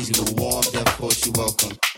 easy to warm, therefore she welcome.